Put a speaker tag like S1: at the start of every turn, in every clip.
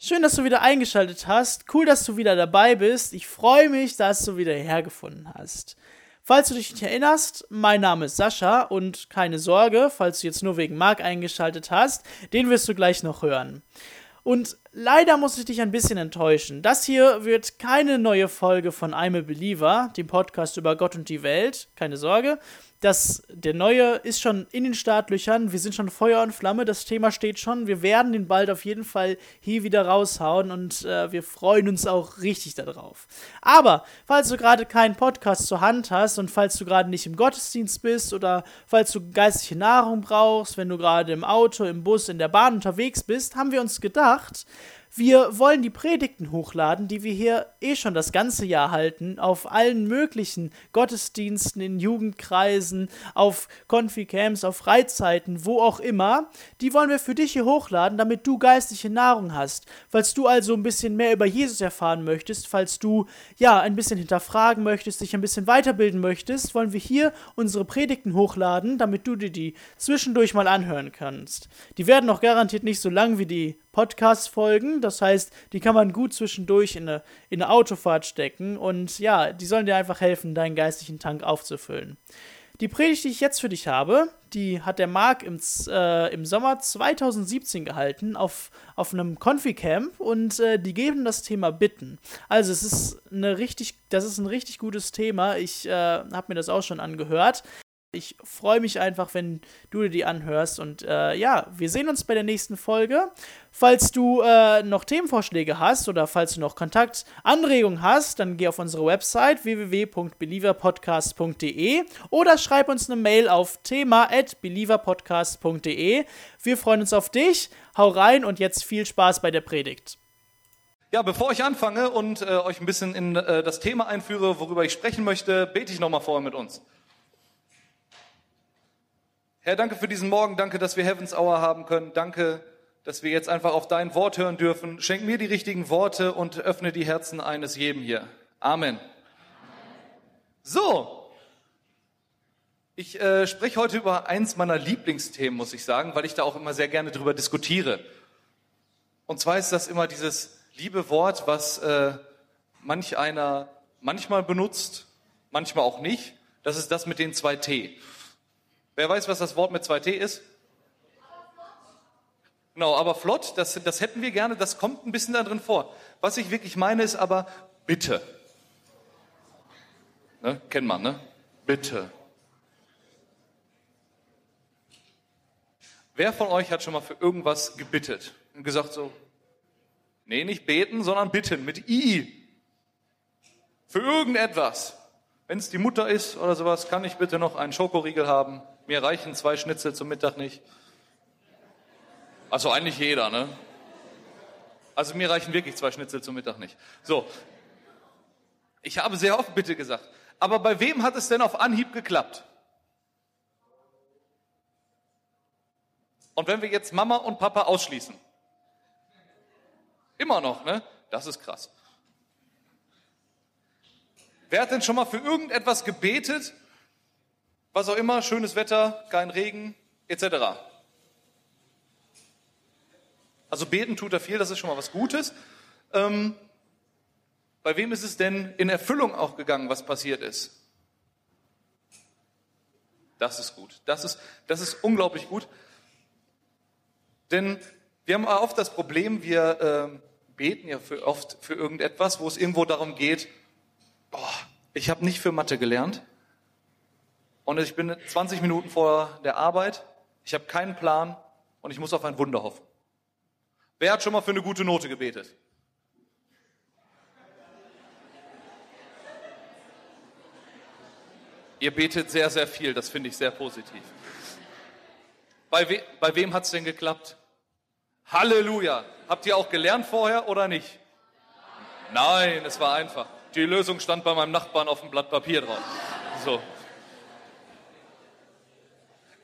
S1: Schön, dass du wieder eingeschaltet hast. Cool, dass du wieder dabei bist. Ich freue mich, dass du wieder hergefunden hast. Falls du dich nicht erinnerst, mein Name ist Sascha und keine Sorge, falls du jetzt nur wegen Marc eingeschaltet hast, den wirst du gleich noch hören. Und leider muss ich dich ein bisschen enttäuschen. Das hier wird keine neue Folge von I'm a Believer, dem Podcast über Gott und die Welt. Keine Sorge. Das, der neue ist schon in den Startlöchern. Wir sind schon Feuer und Flamme. Das Thema steht schon. Wir werden den bald auf jeden Fall hier wieder raushauen und äh, wir freuen uns auch richtig darauf. Aber falls du gerade keinen Podcast zur Hand hast und falls du gerade nicht im Gottesdienst bist oder falls du geistige Nahrung brauchst, wenn du gerade im Auto, im Bus, in der Bahn unterwegs bist, haben wir uns gedacht, wir wollen die Predigten hochladen, die wir hier eh schon das ganze Jahr halten, auf allen möglichen Gottesdiensten, in Jugendkreisen, auf Konfi-Camps, auf Freizeiten, wo auch immer. Die wollen wir für dich hier hochladen, damit du geistliche Nahrung hast. Falls du also ein bisschen mehr über Jesus erfahren möchtest, falls du ja ein bisschen hinterfragen möchtest, dich ein bisschen weiterbilden möchtest, wollen wir hier unsere Predigten hochladen, damit du dir die zwischendurch mal anhören kannst. Die werden auch garantiert nicht so lang wie die Podcast-Folgen. Das heißt, die kann man gut zwischendurch in eine, in eine Autofahrt stecken. Und ja, die sollen dir einfach helfen, deinen geistlichen Tank aufzufüllen. Die Predigt, die ich jetzt für dich habe, die hat der Marc im, äh, im Sommer 2017 gehalten auf, auf einem Confi-Camp und äh, die geben das Thema Bitten. Also es ist eine richtig, das ist ein richtig gutes Thema. Ich äh, habe mir das auch schon angehört. Ich freue mich einfach, wenn du dir die anhörst. Und äh, ja, wir sehen uns bei der nächsten Folge. Falls du äh, noch Themenvorschläge hast oder falls du noch Kontaktanregungen hast, dann geh auf unsere Website www.believerpodcast.de oder schreib uns eine Mail auf thema@believerpodcast.de. Wir freuen uns auf dich. Hau rein und jetzt viel Spaß bei der Predigt.
S2: Ja, bevor ich anfange und äh, euch ein bisschen in äh, das Thema einführe, worüber ich sprechen möchte, bete ich nochmal vorher mit uns. Herr, danke für diesen Morgen, danke, dass wir Heavens Hour haben können, danke, dass wir jetzt einfach auf dein Wort hören dürfen. Schenk mir die richtigen Worte und öffne die Herzen eines jedem hier. Amen. So, ich äh, spreche heute über eins meiner Lieblingsthemen, muss ich sagen, weil ich da auch immer sehr gerne drüber diskutiere. Und zwar ist das immer dieses liebe Wort, was äh, manch einer manchmal benutzt, manchmal auch nicht. Das ist das mit den zwei T. Wer weiß, was das Wort mit zwei T ist? Genau, aber flott, das, das hätten wir gerne, das kommt ein bisschen da drin vor. Was ich wirklich meine, ist aber bitte. Ne? Kennt man, ne? Bitte. Wer von euch hat schon mal für irgendwas gebittet und gesagt so, nee, nicht beten, sondern bitten mit I. Für irgendetwas. Wenn es die Mutter ist oder sowas, kann ich bitte noch einen Schokoriegel haben? Mir reichen zwei Schnitzel zum Mittag nicht. Also eigentlich jeder, ne? Also mir reichen wirklich zwei Schnitzel zum Mittag nicht. So. Ich habe sehr oft bitte gesagt. Aber bei wem hat es denn auf Anhieb geklappt? Und wenn wir jetzt Mama und Papa ausschließen? Immer noch, ne? Das ist krass. Wer hat denn schon mal für irgendetwas gebetet was auch immer, schönes Wetter, kein Regen, etc. Also beten tut er viel, das ist schon mal was Gutes. Ähm, bei wem ist es denn in Erfüllung auch gegangen, was passiert ist? Das ist gut. Das ist, das ist unglaublich gut. Denn wir haben oft das Problem, wir äh, beten ja für, oft für irgendetwas, wo es irgendwo darum geht, boah, ich habe nicht für Mathe gelernt. Und ich bin 20 Minuten vor der Arbeit, ich habe keinen Plan und ich muss auf ein Wunder hoffen. Wer hat schon mal für eine gute Note gebetet? Ihr betet sehr, sehr viel, das finde ich sehr positiv. Bei, we bei wem hat es denn geklappt? Halleluja. Habt ihr auch gelernt vorher oder nicht? Nein, es war einfach. Die Lösung stand bei meinem Nachbarn auf dem Blatt Papier drauf. So.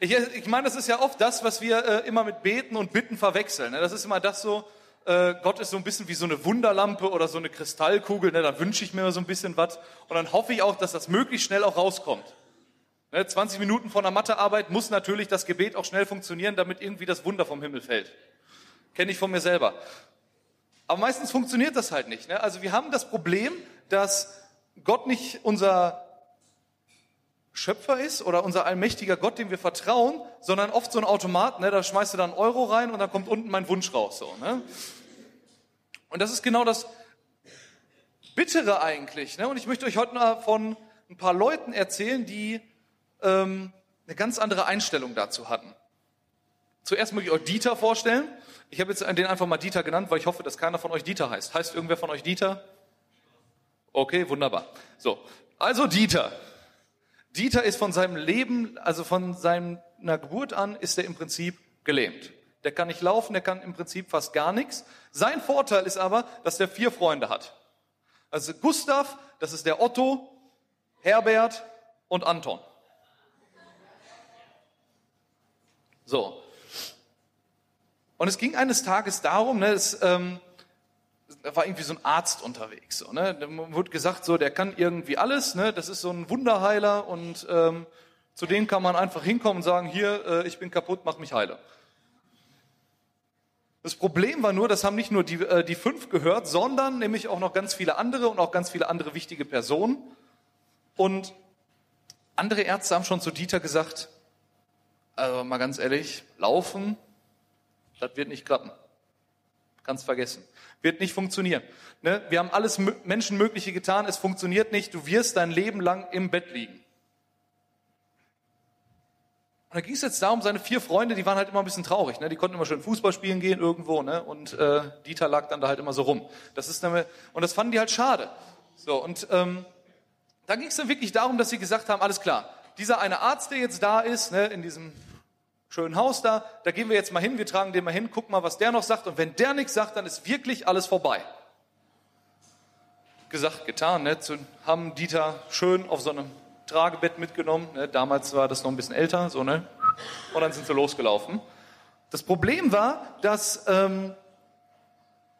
S2: Ich, ich meine, das ist ja oft das, was wir äh, immer mit Beten und Bitten verwechseln. Ne? Das ist immer das so, äh, Gott ist so ein bisschen wie so eine Wunderlampe oder so eine Kristallkugel. Ne? Da wünsche ich mir so ein bisschen was und dann hoffe ich auch, dass das möglichst schnell auch rauskommt. Ne? 20 Minuten vor einer Mathearbeit muss natürlich das Gebet auch schnell funktionieren, damit irgendwie das Wunder vom Himmel fällt. Kenne ich von mir selber. Aber meistens funktioniert das halt nicht. Ne? Also wir haben das Problem, dass Gott nicht unser Schöpfer ist oder unser allmächtiger Gott, dem wir vertrauen, sondern oft so ein Automat, ne? da schmeißt du dann einen Euro rein und dann kommt unten mein Wunsch raus. So, ne? Und das ist genau das Bittere eigentlich. Ne? Und ich möchte euch heute mal von ein paar Leuten erzählen, die ähm, eine ganz andere Einstellung dazu hatten. Zuerst möchte ich euch Dieter vorstellen. Ich habe jetzt den einfach mal Dieter genannt, weil ich hoffe, dass keiner von euch Dieter heißt. Heißt irgendwer von euch Dieter? Okay, wunderbar. So, also Dieter. Dieter ist von seinem Leben, also von seiner Geburt an, ist er im Prinzip gelähmt. Der kann nicht laufen, der kann im Prinzip fast gar nichts. Sein Vorteil ist aber, dass der vier Freunde hat. Also Gustav, das ist der Otto, Herbert und Anton. So. Und es ging eines Tages darum, ne, es, ähm, da war irgendwie so ein Arzt unterwegs. So, ne? Da wurde gesagt, so der kann irgendwie alles, ne? das ist so ein Wunderheiler und ähm, zu dem kann man einfach hinkommen und sagen, hier, äh, ich bin kaputt, mach mich heile. Das Problem war nur, das haben nicht nur die, äh, die fünf gehört, sondern nämlich auch noch ganz viele andere und auch ganz viele andere wichtige Personen. Und andere Ärzte haben schon zu Dieter gesagt, also mal ganz ehrlich, laufen, das wird nicht klappen. Kannst vergessen. Wird nicht funktionieren. Ne? Wir haben alles Menschenmögliche getan, es funktioniert nicht. Du wirst dein Leben lang im Bett liegen. Und da ging es jetzt darum, seine vier Freunde, die waren halt immer ein bisschen traurig. Ne? Die konnten immer schön Fußball spielen gehen irgendwo. Ne? Und äh, Dieter lag dann da halt immer so rum. Das ist nämlich, und das fanden die halt schade. So Und ähm, da ging es dann wirklich darum, dass sie gesagt haben, alles klar, dieser eine Arzt, der jetzt da ist, ne, in diesem schönen Haus da, da gehen wir jetzt mal hin, wir tragen den mal hin, gucken mal, was der noch sagt. Und wenn der nichts sagt, dann ist wirklich alles vorbei. Gesagt, getan, ne? Haben Dieter schön auf so einem Tragebett mitgenommen. Ne? Damals war das noch ein bisschen älter, so, ne? Und dann sind sie losgelaufen. Das Problem war, dass ähm,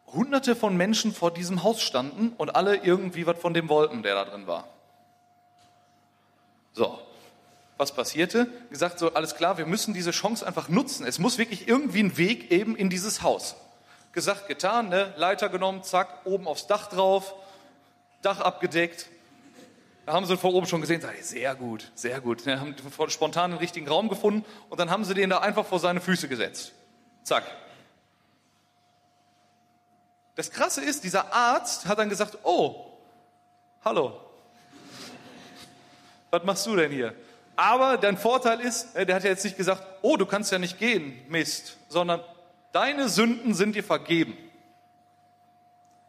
S2: hunderte von Menschen vor diesem Haus standen und alle irgendwie was von dem wollten, der da drin war. So, was passierte? Gesagt, so, alles klar, wir müssen diese Chance einfach nutzen. Es muss wirklich irgendwie ein Weg eben in dieses Haus. Gesagt, getan, ne? Leiter genommen, zack, oben aufs Dach drauf, Dach abgedeckt, da haben sie vor oben schon gesehen, sag sehr gut, sehr gut. Ja, haben spontan den richtigen Raum gefunden und dann haben sie den da einfach vor seine Füße gesetzt. Zack. Das Krasse ist, dieser Arzt hat dann gesagt, oh, hallo, was machst du denn hier? Aber dein Vorteil ist, äh, der hat ja jetzt nicht gesagt, oh, du kannst ja nicht gehen, Mist, sondern deine Sünden sind dir vergeben.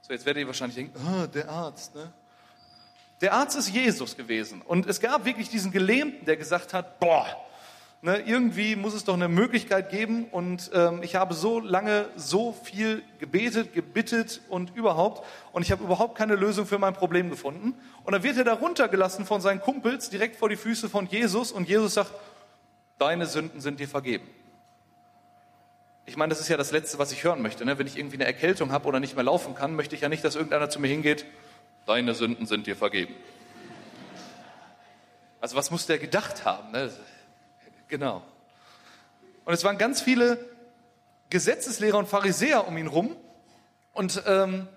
S2: So, jetzt werdet ihr wahrscheinlich denken, oh, der Arzt, ne? Der Arzt ist Jesus gewesen. Und es gab wirklich diesen Gelähmten, der gesagt hat, boah, ne, irgendwie muss es doch eine Möglichkeit geben. Und ähm, ich habe so lange so viel gebetet, gebittet und überhaupt. Und ich habe überhaupt keine Lösung für mein Problem gefunden. Und dann wird er da runtergelassen von seinen Kumpels direkt vor die Füße von Jesus. Und Jesus sagt, deine Sünden sind dir vergeben. Ich meine, das ist ja das Letzte, was ich hören möchte. Ne? Wenn ich irgendwie eine Erkältung habe oder nicht mehr laufen kann, möchte ich ja nicht, dass irgendeiner zu mir hingeht deine Sünden sind dir vergeben. Also was muss der gedacht haben? Ne? Genau. Und es waren ganz viele Gesetzeslehrer und Pharisäer um ihn rum und ähm,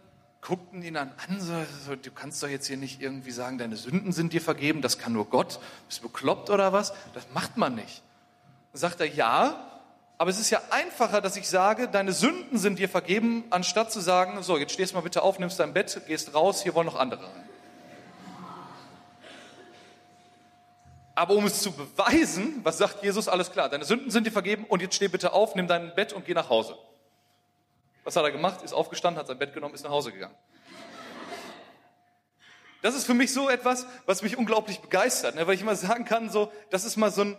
S2: guckten ihn dann an, so, so, du kannst doch jetzt hier nicht irgendwie sagen, deine Sünden sind dir vergeben, das kann nur Gott. Bist du bekloppt oder was? Das macht man nicht. Dann sagt er, ja, aber es ist ja einfacher, dass ich sage, deine Sünden sind dir vergeben, anstatt zu sagen, so, jetzt stehst mal bitte auf, nimmst dein Bett, gehst raus, hier wollen noch andere rein. Aber um es zu beweisen, was sagt Jesus? Alles klar, deine Sünden sind dir vergeben und jetzt steh bitte auf, nimm dein Bett und geh nach Hause. Was hat er gemacht? Ist aufgestanden, hat sein Bett genommen, ist nach Hause gegangen. Das ist für mich so etwas, was mich unglaublich begeistert, ne? weil ich immer sagen kann, so, das ist mal so ein,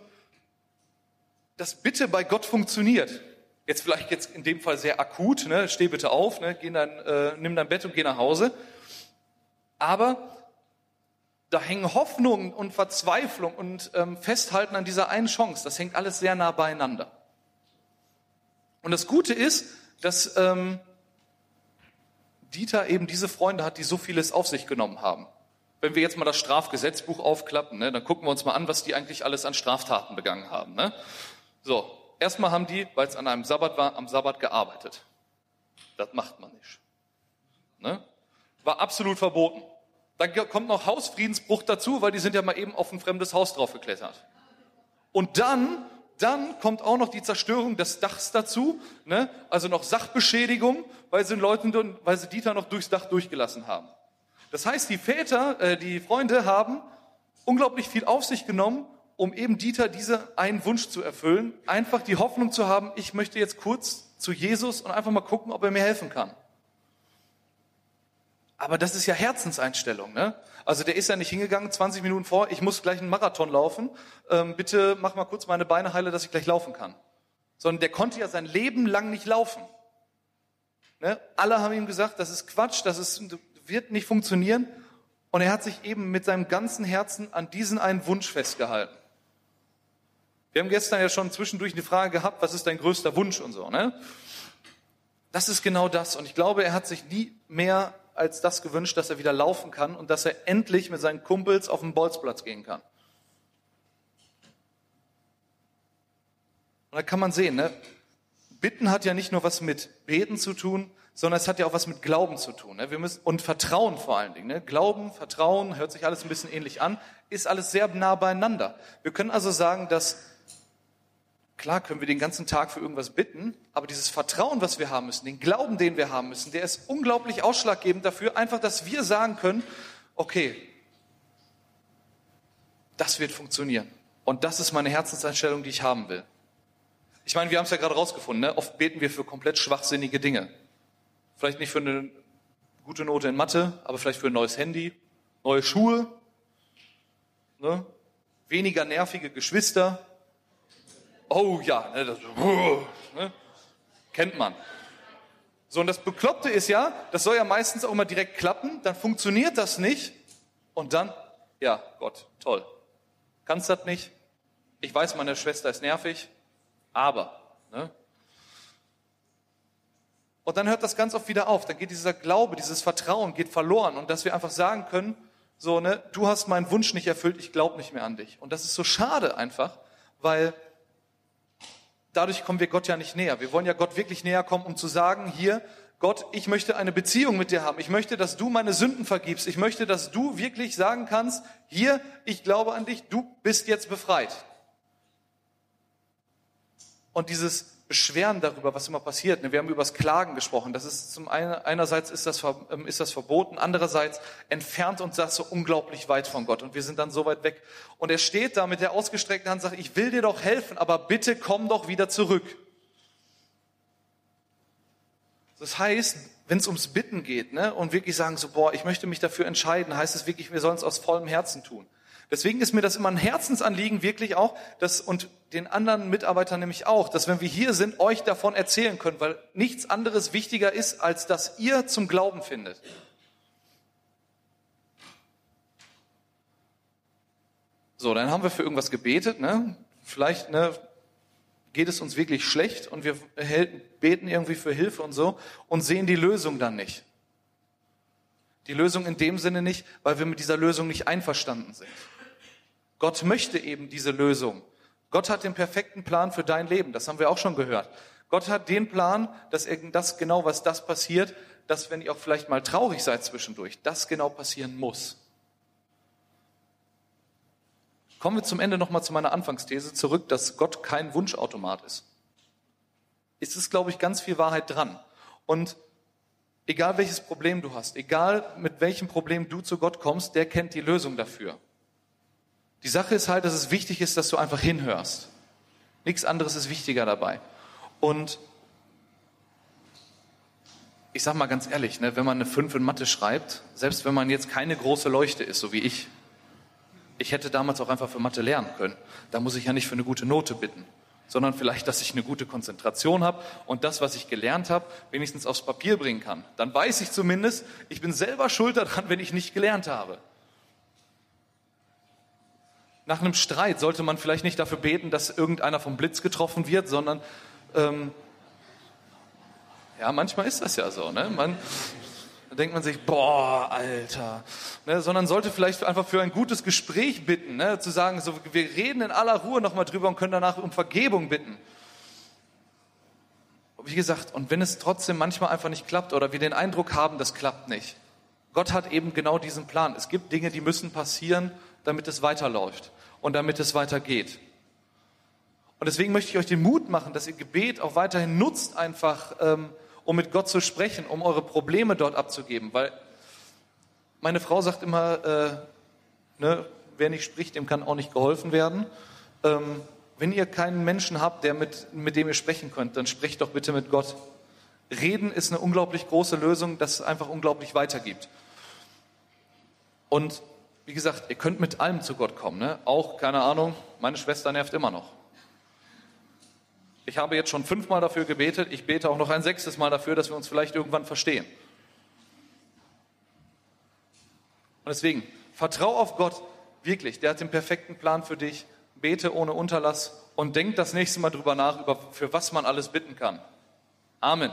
S2: dass Bitte bei Gott funktioniert. Jetzt vielleicht jetzt in dem Fall sehr akut, ne? steh bitte auf, ne? Geh dann, äh, nimm dein Bett und geh nach Hause. Aber da hängen Hoffnung und Verzweiflung und ähm, Festhalten an dieser einen Chance. Das hängt alles sehr nah beieinander. Und das Gute ist, dass ähm, Dieter eben diese Freunde hat, die so vieles auf sich genommen haben. Wenn wir jetzt mal das Strafgesetzbuch aufklappen, ne, dann gucken wir uns mal an, was die eigentlich alles an Straftaten begangen haben. Ne? So, erstmal haben die, weil es an einem Sabbat war, am Sabbat gearbeitet. Das macht man nicht. Ne? War absolut verboten. Dann kommt noch Hausfriedensbruch dazu, weil die sind ja mal eben auf ein fremdes Haus draufgeklettert. Und dann, dann kommt auch noch die Zerstörung des Dachs dazu, ne? also noch Sachbeschädigung, weil sie, Leuten, weil sie Dieter noch durchs Dach durchgelassen haben. Das heißt, die Väter, äh, die Freunde haben unglaublich viel auf sich genommen, um eben Dieter diese einen Wunsch zu erfüllen, einfach die Hoffnung zu haben, ich möchte jetzt kurz zu Jesus und einfach mal gucken, ob er mir helfen kann. Aber das ist ja Herzenseinstellung, ne? Also der ist ja nicht hingegangen, 20 Minuten vor, ich muss gleich einen Marathon laufen, ähm, bitte mach mal kurz meine Beine heile, dass ich gleich laufen kann. Sondern der konnte ja sein Leben lang nicht laufen. Ne? Alle haben ihm gesagt, das ist Quatsch, das ist, wird nicht funktionieren. Und er hat sich eben mit seinem ganzen Herzen an diesen einen Wunsch festgehalten. Wir haben gestern ja schon zwischendurch eine Frage gehabt, was ist dein größter Wunsch und so, ne? Das ist genau das. Und ich glaube, er hat sich nie mehr als das gewünscht, dass er wieder laufen kann und dass er endlich mit seinen Kumpels auf den Bolzplatz gehen kann. Und da kann man sehen, ne? Bitten hat ja nicht nur was mit Beten zu tun, sondern es hat ja auch was mit Glauben zu tun. Ne? Wir müssen, und Vertrauen vor allen Dingen. Ne? Glauben, Vertrauen, hört sich alles ein bisschen ähnlich an, ist alles sehr nah beieinander. Wir können also sagen, dass Klar können wir den ganzen Tag für irgendwas bitten, aber dieses Vertrauen, was wir haben müssen, den Glauben, den wir haben müssen, der ist unglaublich ausschlaggebend dafür, einfach, dass wir sagen können, okay, das wird funktionieren. Und das ist meine Herzenseinstellung, die ich haben will. Ich meine, wir haben es ja gerade rausgefunden, ne? oft beten wir für komplett schwachsinnige Dinge. Vielleicht nicht für eine gute Note in Mathe, aber vielleicht für ein neues Handy, neue Schuhe, ne? weniger nervige Geschwister, Oh ja, ne, das, ne, kennt man. So, und das Bekloppte ist ja, das soll ja meistens auch immer direkt klappen, dann funktioniert das nicht und dann, ja, Gott, toll. Kannst das nicht? Ich weiß, meine Schwester ist nervig, aber, ne? Und dann hört das ganz oft wieder auf. Dann geht dieser Glaube, dieses Vertrauen geht verloren und dass wir einfach sagen können, so, ne, du hast meinen Wunsch nicht erfüllt, ich glaube nicht mehr an dich. Und das ist so schade einfach, weil dadurch kommen wir Gott ja nicht näher. Wir wollen ja Gott wirklich näher kommen, um zu sagen, hier, Gott, ich möchte eine Beziehung mit dir haben. Ich möchte, dass du meine Sünden vergibst. Ich möchte, dass du wirklich sagen kannst, hier, ich glaube an dich, du bist jetzt befreit. Und dieses Beschweren darüber, was immer passiert. Ne? Wir haben über das Klagen gesprochen. Das ist zum einen, einerseits ist das, ähm, ist das verboten, andererseits entfernt uns das so unglaublich weit von Gott und wir sind dann so weit weg. Und er steht da mit der ausgestreckten Hand und sagt, ich will dir doch helfen, aber bitte komm doch wieder zurück. Das heißt, wenn es ums Bitten geht ne, und wirklich sagen so, boah, ich möchte mich dafür entscheiden, heißt es wirklich, wir sollen es aus vollem Herzen tun. Deswegen ist mir das immer ein Herzensanliegen, wirklich auch, dass, und den anderen Mitarbeitern nämlich auch, dass wenn wir hier sind, euch davon erzählen können, weil nichts anderes wichtiger ist, als dass ihr zum Glauben findet. So, dann haben wir für irgendwas gebetet, ne? Vielleicht, ne, geht es uns wirklich schlecht und wir beten irgendwie für Hilfe und so und sehen die Lösung dann nicht. Die Lösung in dem Sinne nicht, weil wir mit dieser Lösung nicht einverstanden sind. Gott möchte eben diese Lösung. Gott hat den perfekten Plan für dein Leben. Das haben wir auch schon gehört. Gott hat den Plan, dass das genau, was das passiert, dass wenn ihr auch vielleicht mal traurig seid zwischendurch, das genau passieren muss. Kommen wir zum Ende nochmal zu meiner Anfangsthese zurück, dass Gott kein Wunschautomat ist. Ist es, glaube ich, ganz viel Wahrheit dran. Und egal welches Problem du hast, egal mit welchem Problem du zu Gott kommst, der kennt die Lösung dafür. Die Sache ist halt, dass es wichtig ist, dass du einfach hinhörst. Nichts anderes ist wichtiger dabei. Und ich sag mal ganz ehrlich, ne, wenn man eine 5 in Mathe schreibt, selbst wenn man jetzt keine große Leuchte ist, so wie ich, ich hätte damals auch einfach für Mathe lernen können. Da muss ich ja nicht für eine gute Note bitten, sondern vielleicht, dass ich eine gute Konzentration habe und das, was ich gelernt habe, wenigstens aufs Papier bringen kann. Dann weiß ich zumindest, ich bin selber schuld daran, wenn ich nicht gelernt habe. Nach einem Streit sollte man vielleicht nicht dafür beten, dass irgendeiner vom Blitz getroffen wird, sondern ähm, ja, manchmal ist das ja so. Ne? Man, da denkt man sich, boah, Alter. Ne? Sondern sollte vielleicht einfach für ein gutes Gespräch bitten, ne? zu sagen, so, wir reden in aller Ruhe nochmal drüber und können danach um Vergebung bitten. wie gesagt, und wenn es trotzdem manchmal einfach nicht klappt oder wir den Eindruck haben, das klappt nicht, Gott hat eben genau diesen Plan. Es gibt Dinge, die müssen passieren, damit es weiterläuft und damit es weitergeht. Und deswegen möchte ich euch den Mut machen, dass ihr Gebet auch weiterhin nutzt, einfach ähm, um mit Gott zu sprechen, um eure Probleme dort abzugeben. Weil meine Frau sagt immer, äh, ne, wer nicht spricht, dem kann auch nicht geholfen werden. Ähm, wenn ihr keinen Menschen habt, der mit, mit dem ihr sprechen könnt, dann sprecht doch bitte mit Gott. Reden ist eine unglaublich große Lösung, das es einfach unglaublich weitergibt. Und wie gesagt, ihr könnt mit allem zu Gott kommen. Ne? Auch, keine Ahnung, meine Schwester nervt immer noch. Ich habe jetzt schon fünfmal dafür gebetet, ich bete auch noch ein sechstes Mal dafür, dass wir uns vielleicht irgendwann verstehen. Und deswegen, vertrau auf Gott, wirklich, der hat den perfekten Plan für dich, bete ohne Unterlass und denk das nächste Mal drüber nach, über, für was man alles bitten kann. Amen.